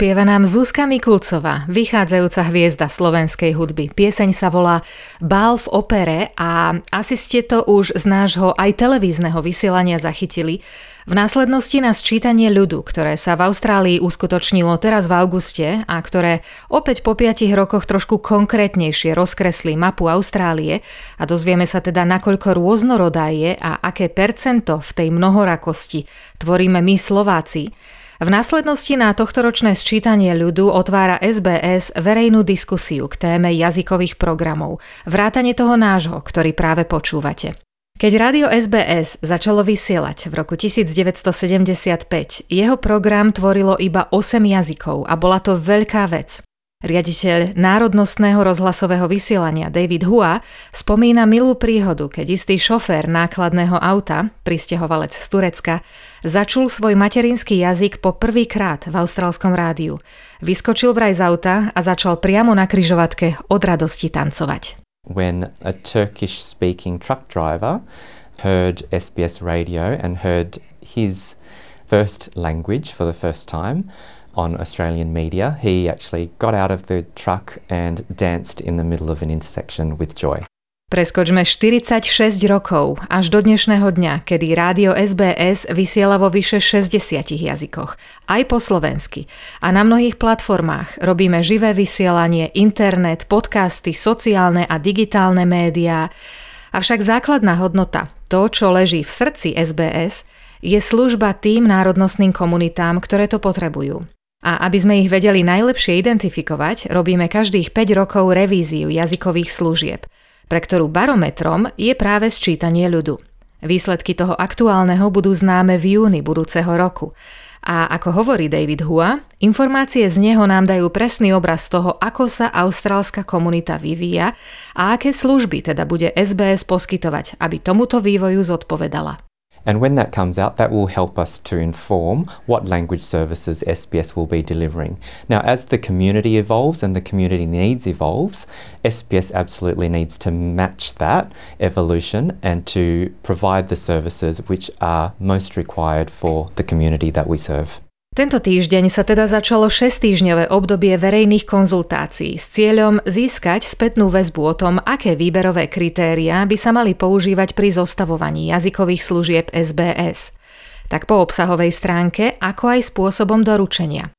Spieva nám Zuzka Mikulcová, vychádzajúca hviezda slovenskej hudby. Pieseň sa volá Bál v opere a asi ste to už z nášho aj televízneho vysielania zachytili, v následnosti na sčítanie ľudu, ktoré sa v Austrálii uskutočnilo teraz v auguste a ktoré opäť po 5 rokoch trošku konkrétnejšie rozkreslí mapu Austrálie a dozvieme sa teda, nakoľko rôznorodá je a aké percento v tej mnohorakosti tvoríme my Slováci. V následnosti na tohtoročné sčítanie ľudu otvára SBS verejnú diskusiu k téme jazykových programov, vrátane toho nášho, ktorý práve počúvate. Keď rádio SBS začalo vysielať v roku 1975, jeho program tvorilo iba 8 jazykov a bola to veľká vec. Riaditeľ národnostného rozhlasového vysielania David Hua spomína milú príhodu, keď istý šofér nákladného auta, pristahovalec z Turecka, začul svoj materinský jazyk po prvýkrát v austrálskom rádiu. Vyskočil vraj z auta a začal priamo na kryžovatke od radosti tancovať. when a Turkish speaking truck driver heard SBS radio and heard his first language for the first time on Australian media, he actually got out of the truck and danced in the middle of an intersection with joy. Preskočme 46 rokov až do dnešného dňa, kedy rádio SBS vysiela vo vyše 60 jazykoch, aj po slovensky. A na mnohých platformách robíme živé vysielanie, internet, podcasty, sociálne a digitálne médiá. Avšak základná hodnota, to, čo leží v srdci SBS, je služba tým národnostným komunitám, ktoré to potrebujú. A aby sme ich vedeli najlepšie identifikovať, robíme každých 5 rokov revíziu jazykových služieb – pre ktorú barometrom je práve sčítanie ľudu. Výsledky toho aktuálneho budú známe v júni budúceho roku. A ako hovorí David Hua, informácie z neho nám dajú presný obraz toho, ako sa austrálska komunita vyvíja a aké služby teda bude SBS poskytovať, aby tomuto vývoju zodpovedala. And when that comes out, that will help us to inform what language services SBS will be delivering. Now, as the community evolves and the community needs evolves, SBS absolutely needs to match that evolution and to provide the services which are most required for the community that we serve. Tento týždeň sa teda začalo 6-týždňové obdobie verejných konzultácií s cieľom získať spätnú väzbu o tom, aké výberové kritériá by sa mali používať pri zostavovaní jazykových služieb SBS. Tak po obsahovej stránke, ako aj spôsobom doručenia.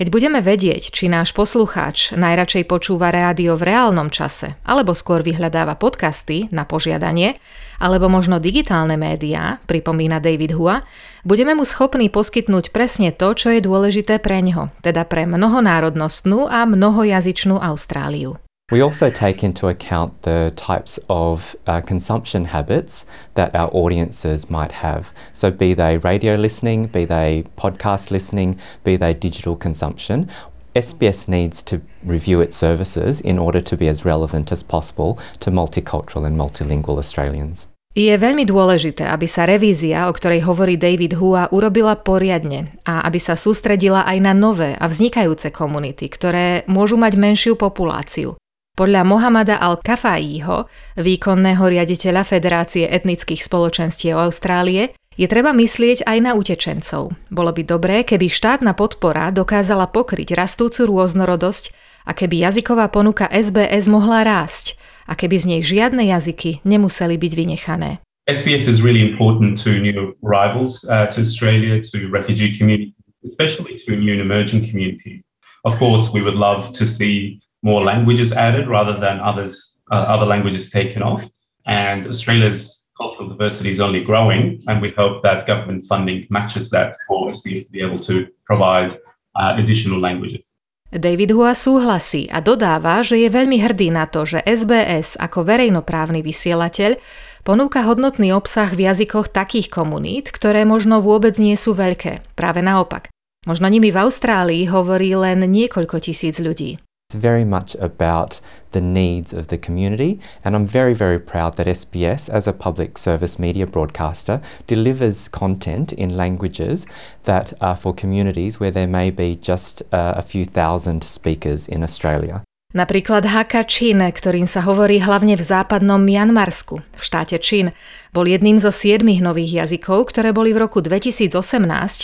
Keď budeme vedieť, či náš poslucháč najradšej počúva rádio v reálnom čase, alebo skôr vyhľadáva podcasty na požiadanie, alebo možno digitálne médiá, pripomína David Hua, budeme mu schopní poskytnúť presne to, čo je dôležité pre ňo, teda pre mnohonárodnostnú a mnohojazyčnú Austráliu. We also take into account the types of uh, consumption habits that our audiences might have. So, be they radio listening, be they podcast listening, be they digital consumption. SBS needs to review its services in order to be as relevant as possible to multicultural and multilingual Australians. Je veľmi dôležité, aby sa revízia, o ktorej hovorí David Hua, urobila poriadne a aby sa sústredila aj na nové a vznikajúce komunity, ktoré môžu mať menšiu populáciu. Podľa Mohamada Al-Kafaiho, výkonného riaditeľa Federácie etnických spoločenstiev Austrálie, je treba myslieť aj na utečencov. Bolo by dobré, keby štátna podpora dokázala pokryť rastúcu rôznorodosť a keby jazyková ponuka SBS mohla rásť a keby z nej žiadne jazyky nemuseli byť vynechané. SBS is really important to new arrivals uh, to Australia, to refugee communities, especially to new and emerging communities. Of course, we would love to see more languages added rather than others uh, other languages taken off. And Australia's cultural diversity is only growing, and we hope that government funding matches that for SBS to be able to provide uh, additional languages. David Hua súhlasí a dodáva, že je veľmi hrdý na to, že SBS ako verejnoprávny vysielateľ ponúka hodnotný obsah v jazykoch takých komunít, ktoré možno vôbec nie sú veľké. Práve naopak. Možno nimi v Austrálii hovorí len niekoľko tisíc ľudí. It's very much about the needs of the community, and I'm very, very proud that SBS, as a public service media broadcaster, delivers content in languages that are for communities where there may be just uh, a few thousand speakers in Australia. Napríklad Haka Čín, ktorým sa hovorí hlavne v západnom Mianmarsku, v štáte Čín, bol jedným zo siedmých nových jazykov, ktoré boli v roku 2018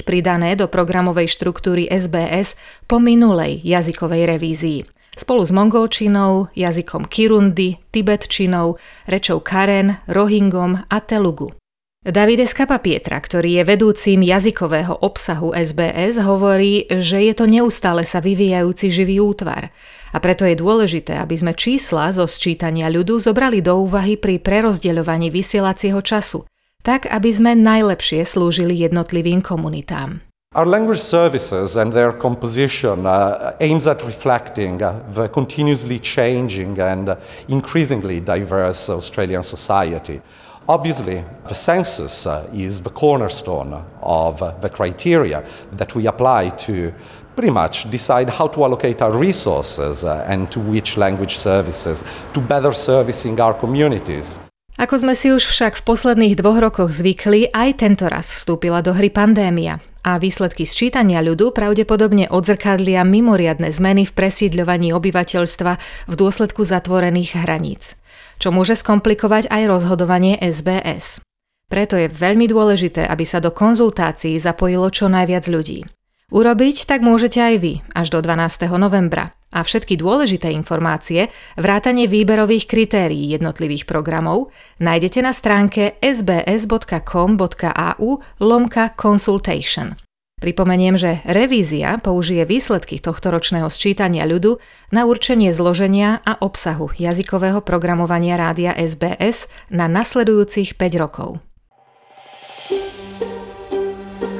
pridané do programovej štruktúry SBS po minulej jazykovej revízii. Spolu s mongolčinou, jazykom Kirundi, tibetčinou, rečou Karen, Rohingom a Telugu. Davide Skapa Pietra, ktorý je vedúcim jazykového obsahu SBS, hovorí, že je to neustále sa vyvíjajúci živý útvar a preto je dôležité, aby sme čísla zo sčítania ľudu zobrali do úvahy pri prerozdeľovaní vysielacieho času, tak aby sme najlepšie slúžili jednotlivým komunitám. Our language services and their composition uh, aims at reflecting uh, the continuously changing and uh, increasingly diverse Australian society. Obviously, the census uh, is the cornerstone of the criteria that we apply to pretty much decide how to allocate our resources uh, and to which language services to better servicing our communities. Ako sme si už však v posledných dvoch rokoch zvykli, aj tento raz vstúpila do hry pandémia a výsledky sčítania ľudu pravdepodobne odzrkadlia mimoriadne zmeny v presídľovaní obyvateľstva v dôsledku zatvorených hraníc čo môže skomplikovať aj rozhodovanie SBS. Preto je veľmi dôležité, aby sa do konzultácií zapojilo čo najviac ľudí. Urobiť tak môžete aj vy až do 12. novembra a všetky dôležité informácie, vrátanie výberových kritérií jednotlivých programov nájdete na stránke sbs.com.au lomka consultation. Pripomeniem, že revízia použije výsledky tohto ročného sčítania ľudu na určenie zloženia a obsahu jazykového programovania rádia SBS na nasledujúcich 5 rokov.